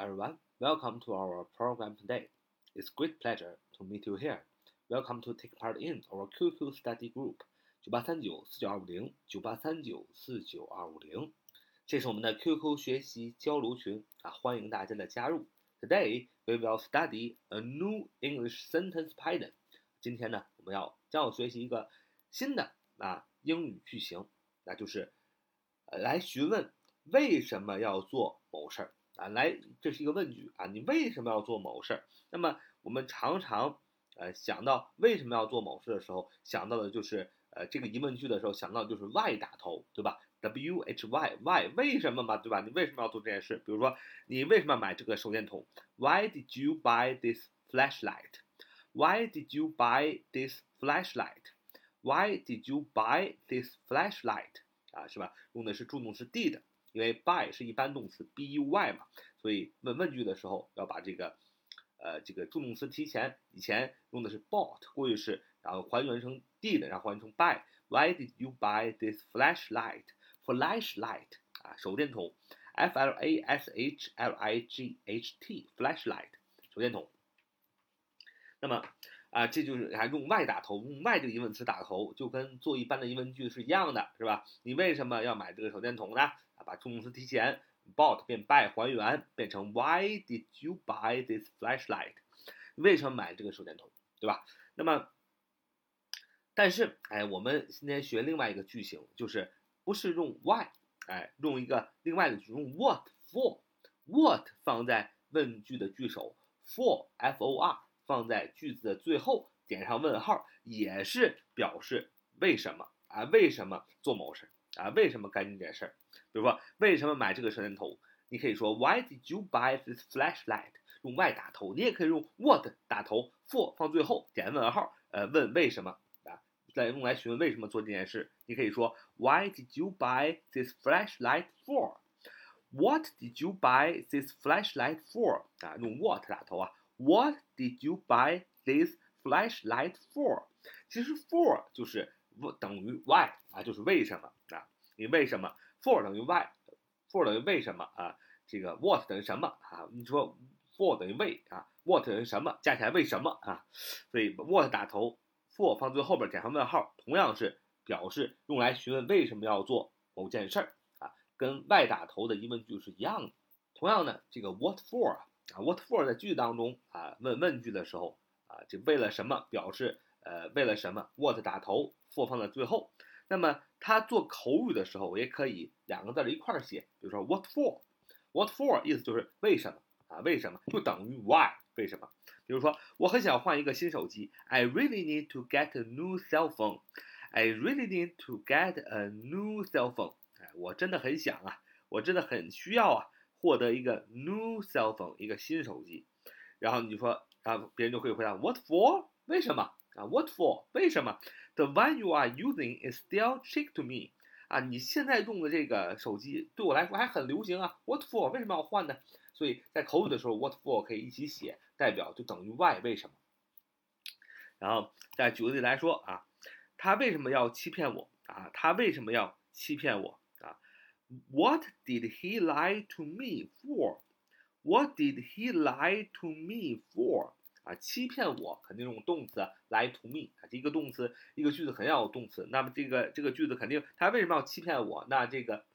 everyone. Welcome to our program today. It's great pleasure to meet you here. Welcome to take part in our QQ study group. 九八三九四九二五零九八三九四九二五零，这是我们的 QQ 学习交流群啊，欢迎大家的加入。Today we will study a new English sentence pattern. 今天呢，我们要将要学习一个新的啊英语句型，那就是来询问为什么要做某事儿。啊，来，这是一个问句啊，你为什么要做某事儿？那么我们常常呃想到为什么要做某事的时候，想到的就是呃这个疑问句的时候想到就是 why 打头，对吧？W H Y Why 为什么嘛，对吧？你为什么要做这件事？比如说你为什么要买这个手电筒？Why did you buy this flashlight？Why did you buy this flashlight？Why did you buy this flashlight？啊，是吧？用的是助动词 did。因为 buy 是一般动词，b u y 嘛，所以问问句的时候要把这个，呃，这个助动词提前，以前用的是 bought 过去式，然后还原成 did，然后还原成 buy。Why did you buy this flashlight？Flashlight 啊，手电筒，f l a s h l i g h t，flashlight 手电筒。那么啊，这就是还用 why 打头，用 why 这个疑问词打头，就跟做一般的疑问句是一样的，是吧？你为什么要买这个手电筒呢？啊，把助动词提前，bought 变 buy 还原，变成 Why did you buy this flashlight？为什么买这个手电筒，对吧？那么，但是，哎，我们今天学另外一个句型，就是不是用 why，哎，用一个另外的句，用 what for，what 放在问句的句首，for f o r 放在句子的最后，点上问号，也是表示为什么啊？为什么做某事？啊，为什么干这件事儿？比如说，为什么买这个手电筒？你可以说 Why did you buy this flashlight？用 why 打头，你也可以用 what 打头，for 放最后，点问号，呃，问为什么啊？再用来询问为什么做这件事。你可以说 Why did you buy this flashlight for？What did you buy this flashlight for？啊，用 what 打头啊？What did you buy this flashlight for？其实 for 就是等于 why 啊，就是为什么啊？你为什么 for 等于 why，for 等于为什么啊？这个 what 等于什么啊？你说 for 等于为啊，what 等于什么？加起来为什么啊？所以 what 打头，for 放最后边，点上问号，同样是表示用来询问为什么要做某件事儿啊，跟 why 打头的疑问句是一样的。同样呢，这个 what for 啊啊，what for 在句子当中啊，问问句的时候啊，这为了什么表示呃为了什么？what 打头，for 放在最后。那么他做口语的时候，我也可以两个字一块儿写，比如说 what for，what for 意思就是为什么啊？为什么就等于 why 为什么？比如说我很想换一个新手机，I really need to get a new cell phone。I really need to get a new cell phone。哎，我真的很想啊，我真的很需要啊，获得一个 new cell phone，一个新手机。然后你就说，然后别人就可以回答 what for？为什么啊？What for？为什么？The one you are using is still chic to me，啊，你现在用的这个手机对我来说还很流行啊。What for？为什么要换呢？所以在口语的时候，what for 可以一起写，代表就等于 why 为什么。然后再举个例子来说啊，他为什么要欺骗我啊？他为什么要欺骗我？What did he lie to me for？What did he lie to me for？啊，欺骗我肯定用动词 lie to me 啊，这一个动词，一个句子肯定要有动词。那么这个这个句子肯定他为什么要欺骗我？那这个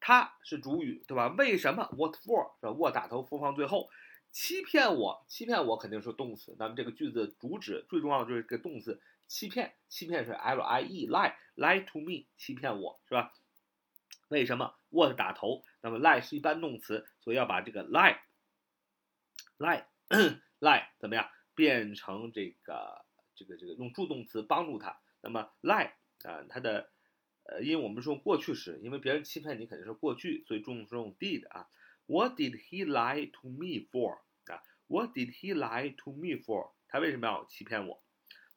他是主语对吧？为什么 what for 是吧？what 打头，for 放最后，欺骗我，欺骗我肯定是动词。那么这个句子主旨最重要的就是个动词欺骗，欺骗是 l i e lie lie to me 欺骗我是吧？为什么 what 打头？那么 lie 是一般动词，所以要把这个 lie lie。lie 怎么样变成这个这个这个用助动词帮助他？那么 lie 啊，它的呃，因为我们是用过去时，因为别人欺骗你肯定是过去，所以助动词用 did 啊。What did he lie to me for？啊，What did he lie to me for？他为什么要欺骗我？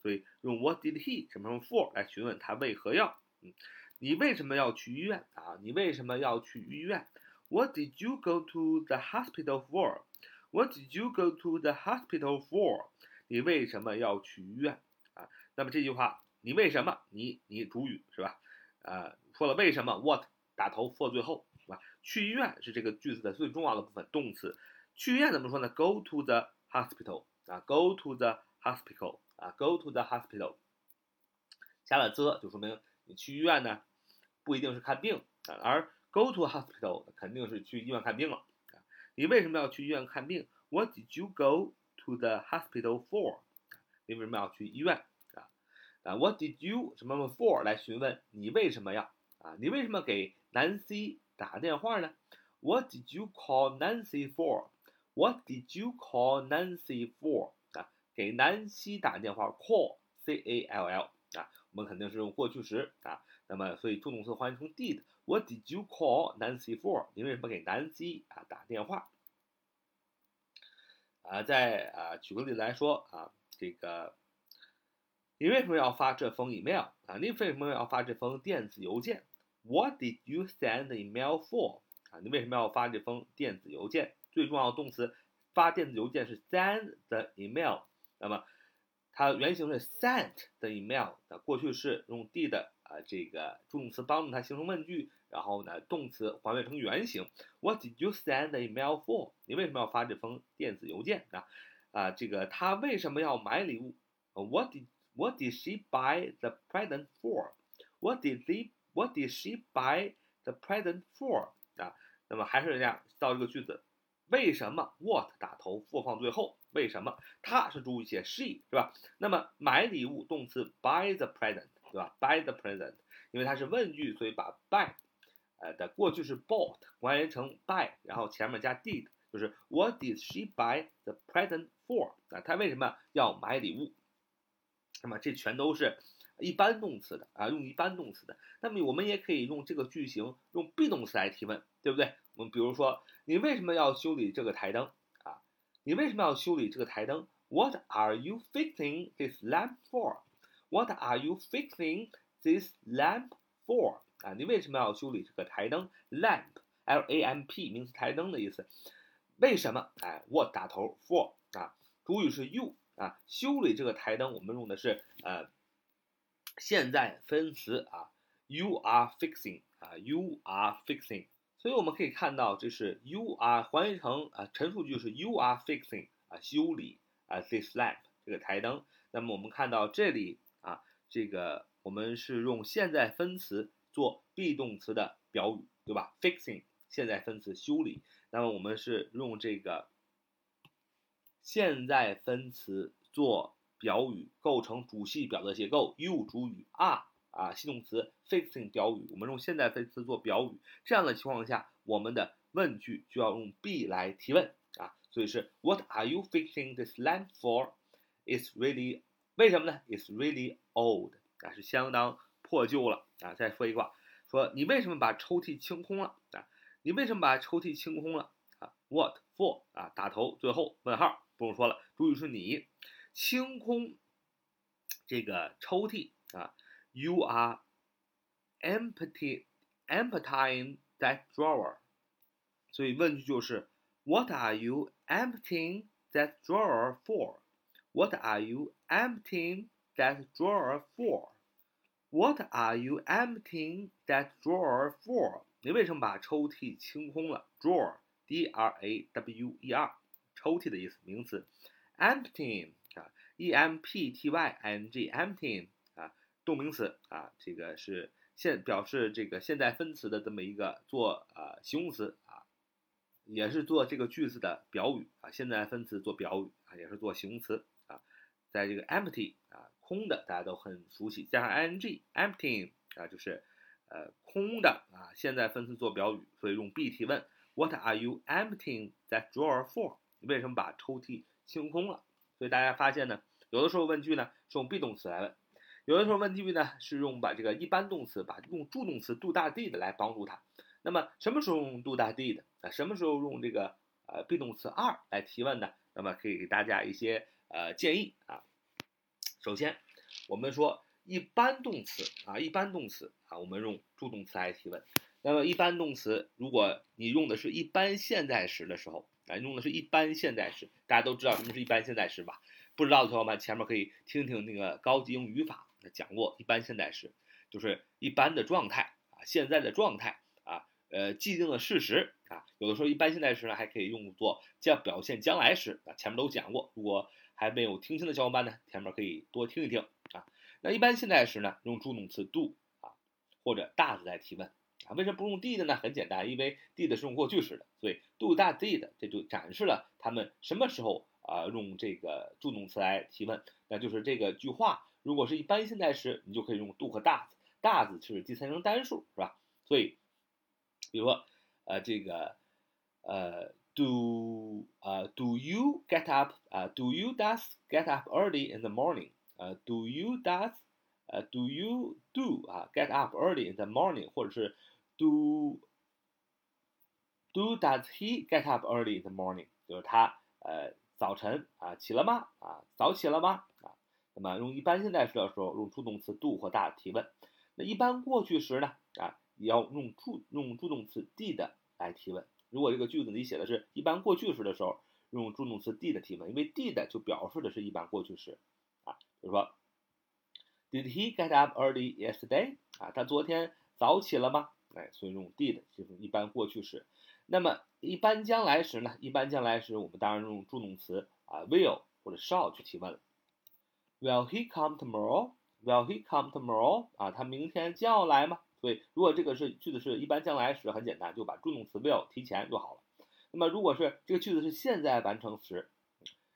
所以用 What did he 什么什么 for 来询问他为何要？嗯，你为什么要去医院啊？你为什么要去医院？What did you go to the hospital for？What did you go to the hospital for？你为什么要去医院啊？那么这句话，你为什么？你你主语是吧？呃，说了为什么？What 打头，for 最后是吧？去医院是这个句子的最重要的部分，动词。去医院怎么说呢？Go to the hospital 啊，Go to the hospital 啊，Go to the hospital。加了 the 就说明你去医院呢，不一定是看病啊，而 go to hospital 肯定是去医院看病了啊。你为什么要去医院看病？What did you go to the hospital for？你为什么要去医院啊？啊，What did you 什么什么 for 来询问你为什么要啊？你为什么给南希打电话呢？What did you call Nancy for？What did you call Nancy for？啊，给南希打电话，call c a l l 啊。我们肯定是用过去时啊，那么所以助动词换成 did。What did you call Nancy for？你为什么给南希啊打电话？啊，再啊举个例子来说啊，这个你为什么要发这封 email 啊？你为什么要发这封电子邮件？What did you send the email for？啊，你为什么要发这封电子邮件？最重要的动词发电子邮件是 send the email，那么。它原型是 sent 的 email，那过去式用 did 啊这个助动词帮助它形成问句，然后呢动词还原成原型。What did you send the email for？你为什么要发这封电子邮件啊？啊，这个他为什么要买礼物？What did What did she buy the present for？What did he What did she buy the present for？啊，那么还是这样造这个句子。为什么 what 打头，for 放最后？为什么？它是主语写 she 是吧？那么买礼物动词 buy the present 对吧？buy the present，因为它是问句，所以把 buy，呃的过去是 bought 还原成 buy，然后前面加 did，就是 What did she buy the present for？啊，她为什么要买礼物？那么这全都是一般动词的啊，用一般动词的。那么我们也可以用这个句型用 be 动词来提问，对不对？我们比如说。你为什么要修理这个台灯啊？你为什么要修理这个台灯？What are you fixing this lamp for？What are you fixing this lamp for？啊，你为什么要修理这个台灯？Lamp，L-A-M-P，名词台灯的意思。为什么？哎，what 打头，for 啊，主语是 you 啊，修理这个台灯，我们用的是呃现在分词啊，you are fixing 啊，you are fixing。所以我们可以看到，这是 you are 还原成啊陈述句是 you are fixing 啊修理啊 this lamp 这个台灯。那么我们看到这里啊，这个我们是用现在分词做 be 动词的表语，对吧？fixing 现在分词修理。那么我们是用这个现在分词做表语，构成主系表的结构，you 主语 are。啊，系动词 fixing 表语，我们用现在分词做表语，这样的情况下，我们的问句就要用 be 来提问啊，所以是 What are you fixing this lamp for? It's really 为什么呢？It's really old 啊，是相当破旧了啊。再说一个，说你为什么把抽屉清空了啊？你为什么把抽屉清空了啊？What for 啊？打头最后问号，不用说了，主语是你清空这个抽屉啊。You are empty emptying that drawer，所以问句就是 What are you emptying that drawer for? What are you emptying that drawer for? What are you emptying that drawer for? 你为什么把抽屉清空了？Drawer, D-R-A-W-E-R，抽屉的意思，名词。Emptying 啊，E-M-P-T-Y-I-N-G，emptying 动名词啊，这个是现表示这个现在分词的这么一个做啊形容词啊，也是做这个句子的表语啊。现在分词做表语啊，也是做形容词啊。在这个 empty 啊，空的大家都很熟悉，加上 ing，emptying 啊，就是呃空的啊。现在分词做表语，所以用 be 提问：What are you emptying that drawer for？你为什么把抽屉清空了？所以大家发现呢，有的时候问句呢是用 be 动词来问。有的时候问句呢是用把这个一般动词，把用助动词 do 大 did 来帮助它。那么什么时候用 do 大 did 啊？什么时候用这个呃 be 动词二来提问呢？那么可以给大家一些呃建议啊。首先，我们说一般动词啊，一般动词啊，我们用助动词来提问。那么一般动词，如果你用的是一般现在时的时候啊，用的是一般现在时，大家都知道什么是一般现在时吧？不知道的朋友们，前面可以听听那个高级英语语法。讲过一般现在时，就是一般的状态啊，现在的状态啊，呃既定的事实啊。有的时候一般现在时呢还可以用作将表现将来时啊，前面都讲过。如果还没有听清的小伙伴呢，前面可以多听一听啊。那一般现在时呢，用助动词 do 啊或者 does 来提问啊。为什么不用 did 呢？很简单，因为 did 是用过去式的，所以 do does did 这就展示了他们什么时候啊用这个助动词来提问。那就是这个句话，如果是一般现在时，你就可以用 do 和 does。does 是第三人称单数，是吧？所以，比如说，呃，这个，呃，do，呃，do you get up？啊，do you does get up early in the morning？呃，do you does？呃，do you do？啊，get up early in the morning？或者是 do，do does he get up early in the morning？就是他，呃，早晨啊起了吗？啊，早起了吗？啊，那么用一般现在时的时候，用助动词 do 或 does 提问。那一般过去时呢？啊，也要用助用助动词 did 来提问。如果这个句子里写的是一般过去时的时候，用助动词 did 提问，因为 did 就表示的是一般过去时。啊，比如说，Did he get up early yesterday？啊，他昨天早起了吗？哎，所以用 did 就是一般过去时。那么一般将来时呢？一般将来时，我们当然用助动词啊 will 或者 shall 去提问了。Will he come tomorrow？Will he come tomorrow？啊，他明天将要来吗？所以，如果这个是句子是一般将来时，很简单，就把助动词 will 提前就好了。那么，如果是这个句子是现在完成时，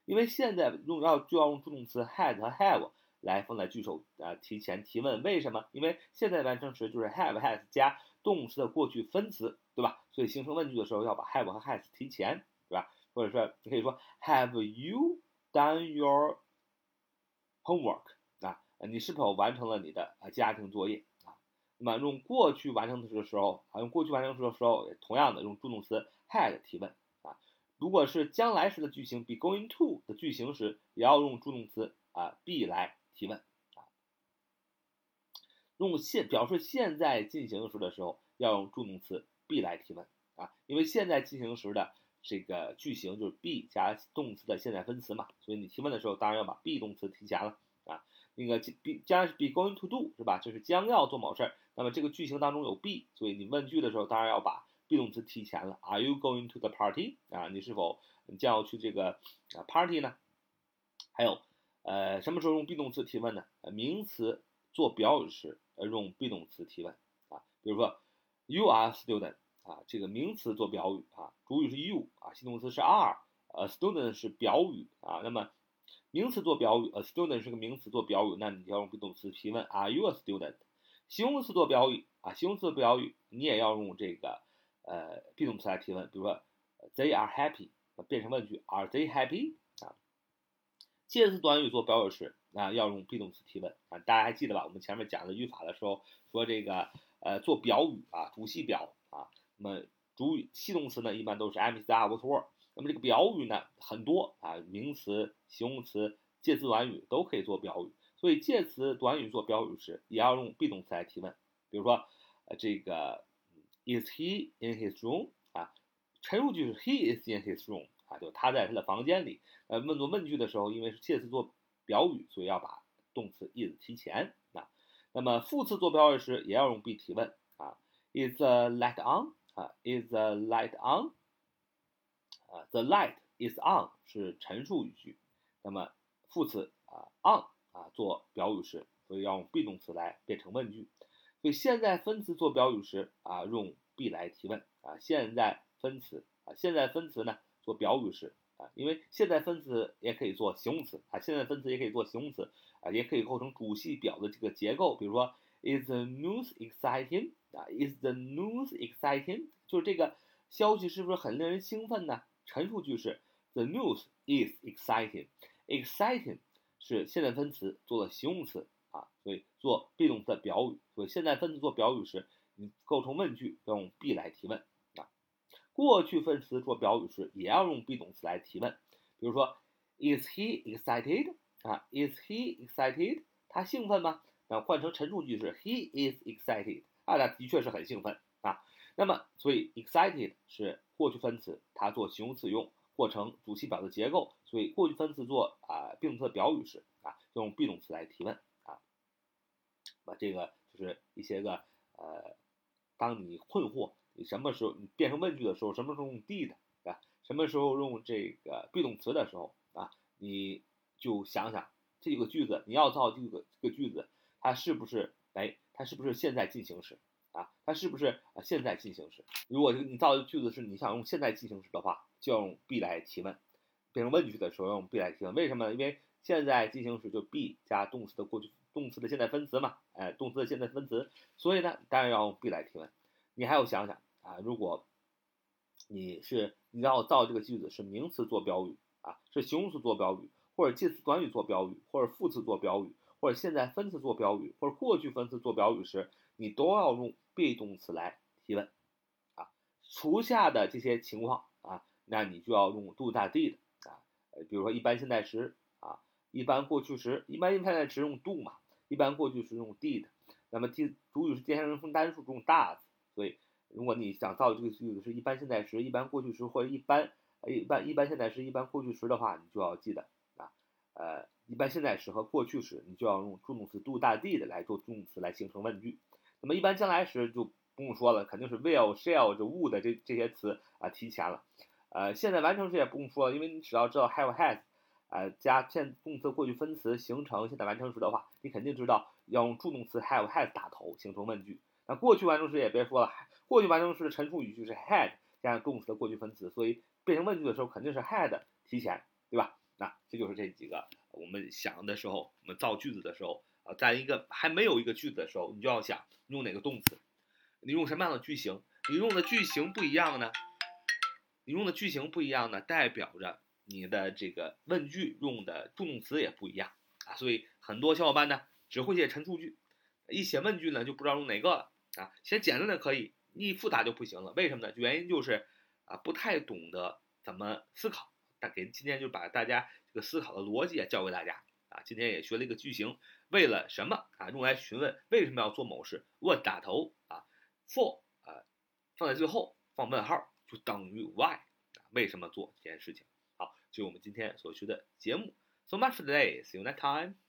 因为现在用要就要用助动词 had 和 have 来放在句首啊，提前提问。为什么？因为现在完成时就是 have has 加动词的过去分词，对吧？所以形成问句的时候要把 have 和 has 提前，对吧？或者说你可以说 Have you done your homework？啊你是否完成了你的啊家庭作业啊？那么用过去完成时的时候啊，用过去完成时的时候，同样的用助动词 had 提问啊。如果是将来时的句型，be going to 的句型时，也要用助动词啊 be 来提问啊。用现表示现在进行时的时候，要用助动词 B 来提问啊，因为现在进行时的这个句型就是 be 加动词的现在分词嘛，所以你提问的时候，当然要把 be 动词提前了啊。那个 be 将 be going to do 是吧？就是将要做某事儿。那么这个句型当中有 be，所以你问句的时候当然要把 be 动词提前了。Are you going to the party？啊，你是否你将要去这个啊 party 呢？还有，呃，什么时候用 be 动词提问呢？名词做表语时呃用 be 动词提问啊。比如说，You are a student 啊，这个名词做表语啊，主语是 you 啊，系动词是 are，呃，student 是表语啊。那么名词做表语，a student 是个名词做表语，那你要用 be 动词提问，Are you a student？形容词做表语啊，形容词表语你也要用这个呃 be 动词来提问，比如说 They are happy，变成问句，Are they happy？啊，介词短语做表语时啊要用 be 动词提问啊，大家还记得吧？我们前面讲的语法的时候说这个呃做表语啊，主系表啊，那么主语系动词呢一般都是 am、is、are、was、were。那么这个表语呢很多啊，名词、形容词、介词短语都可以做表语，所以介词短语做表语时也要用 be 动词来提问。比如说，呃，这个 Is he in his room？啊，陈述句是 He is in his room，啊，就他在他的房间里。呃，问做问句的时候，因为是介词做表语，所以要把动词 is 提前啊。那么副词做表语时也要用 be 提问啊。Is the light on？啊，Is the light on？啊，the light is on 是陈述语句，那么副词啊 on 啊做表语时，所以要用 be 动词来变成问句。所以现在分词做表语时啊，用 be 来提问啊。现在分词啊，现在分词呢做表语时啊，因为现在分词也可以做形容词啊，现在分词也可以做形容词啊，也可以构成主系表的这个结构。比如说，is the news exciting？啊，is the news exciting？就是这个消息是不是很令人兴奋呢？陈述句是 The news is exciting. Exciting 是现在分词做的形容词啊，所以做 be 动词的表语。所以现在分词做表语时，你构成问句要用 be 来提问。过去分词做表语时也要用 be 动词来提问。比如说，Is he excited？啊，Is he excited？他兴奋吗？那换成陈述句是 He is excited。啊，他的确是很兴奋啊。那么，所以 excited 是过去分词，它做形容词用，或成主系表的结构。所以过去分词做啊 be 动词表语时啊，用 be 动词来提问啊。那这个就是一些个呃，当你困惑你什么时候你变成问句的时候，什么时候用 did 啊？什么时候用这个 be 动词的时候啊？你就想想这个句子，你要造这个这个句子，它是不是哎，它是不是现在进行时啊？它是不是现在进行时？如果你造的句子是你想用现在进行时的话，就要用 be 来提问。变成问句的时候用 be 来提问，为什么？呢？因为现在进行时就 be 加动词的过去，动词的现在分词嘛，哎，动词的现在分词，所以呢，当然要用 be 来提问。你还要想想啊，如果你是你要造这个句子是名词做标语啊，是形容词做标语，或者介词短语做标语，或者副词做标语，或者现在分词做标语，或者过去分词做标语时，你都要用 be 动词来提问啊。除下的这些情况啊，那你就要用 do 大 did 啊，比如说一般现在时啊，一般过去时，一般现在时用 do 嘛，一般过去时用 did，那么第主语是第三人称单数用 does。所以，如果你想造这个句子是一般现在时、一般过去时或者一般一般一般现在时、一般过去时的话，你就要记得啊，呃，一般现在时和过去时，你就要用助动词 do 大 did 来做助动词来形成问句。那么一般将来时就不用说了，肯定是 will、shall、这 would 这这些词啊提前了。呃，现在完成时也不用说了，因为你只要知道 have、has，呃，加现动词过去分词形成现在完成时的话，你肯定知道要用助动词 have、has 打头形成问句。那过去完成时也别说了，过去完成时的陈述语句是 had 加上动词的过去分词，所以变成问句的时候肯定是 had 提前，对吧？那这就是这几个我们想的时候，我们造句子的时候啊，在一个还没有一个句子的时候，你就要想用哪个动词，你用什么样的句型，你用的句型不一样呢？你用的句型不一样呢，代表着你的这个问句用的动词也不一样啊，所以很多小伙伴呢只会写陈述句，一写问句呢就不知道用哪个了。啊，写简单的可以，你复杂就不行了。为什么呢？原因就是啊，不太懂得怎么思考。大给今天就把大家这个思考的逻辑啊教给大家啊。今天也学了一个句型，为了什么啊？用来询问为什么要做某事。what 打头啊，for 啊放在最后放问号就等于 why 啊？为什么做这件事情？好，就我们今天所学的节目。So much for today. See you next time.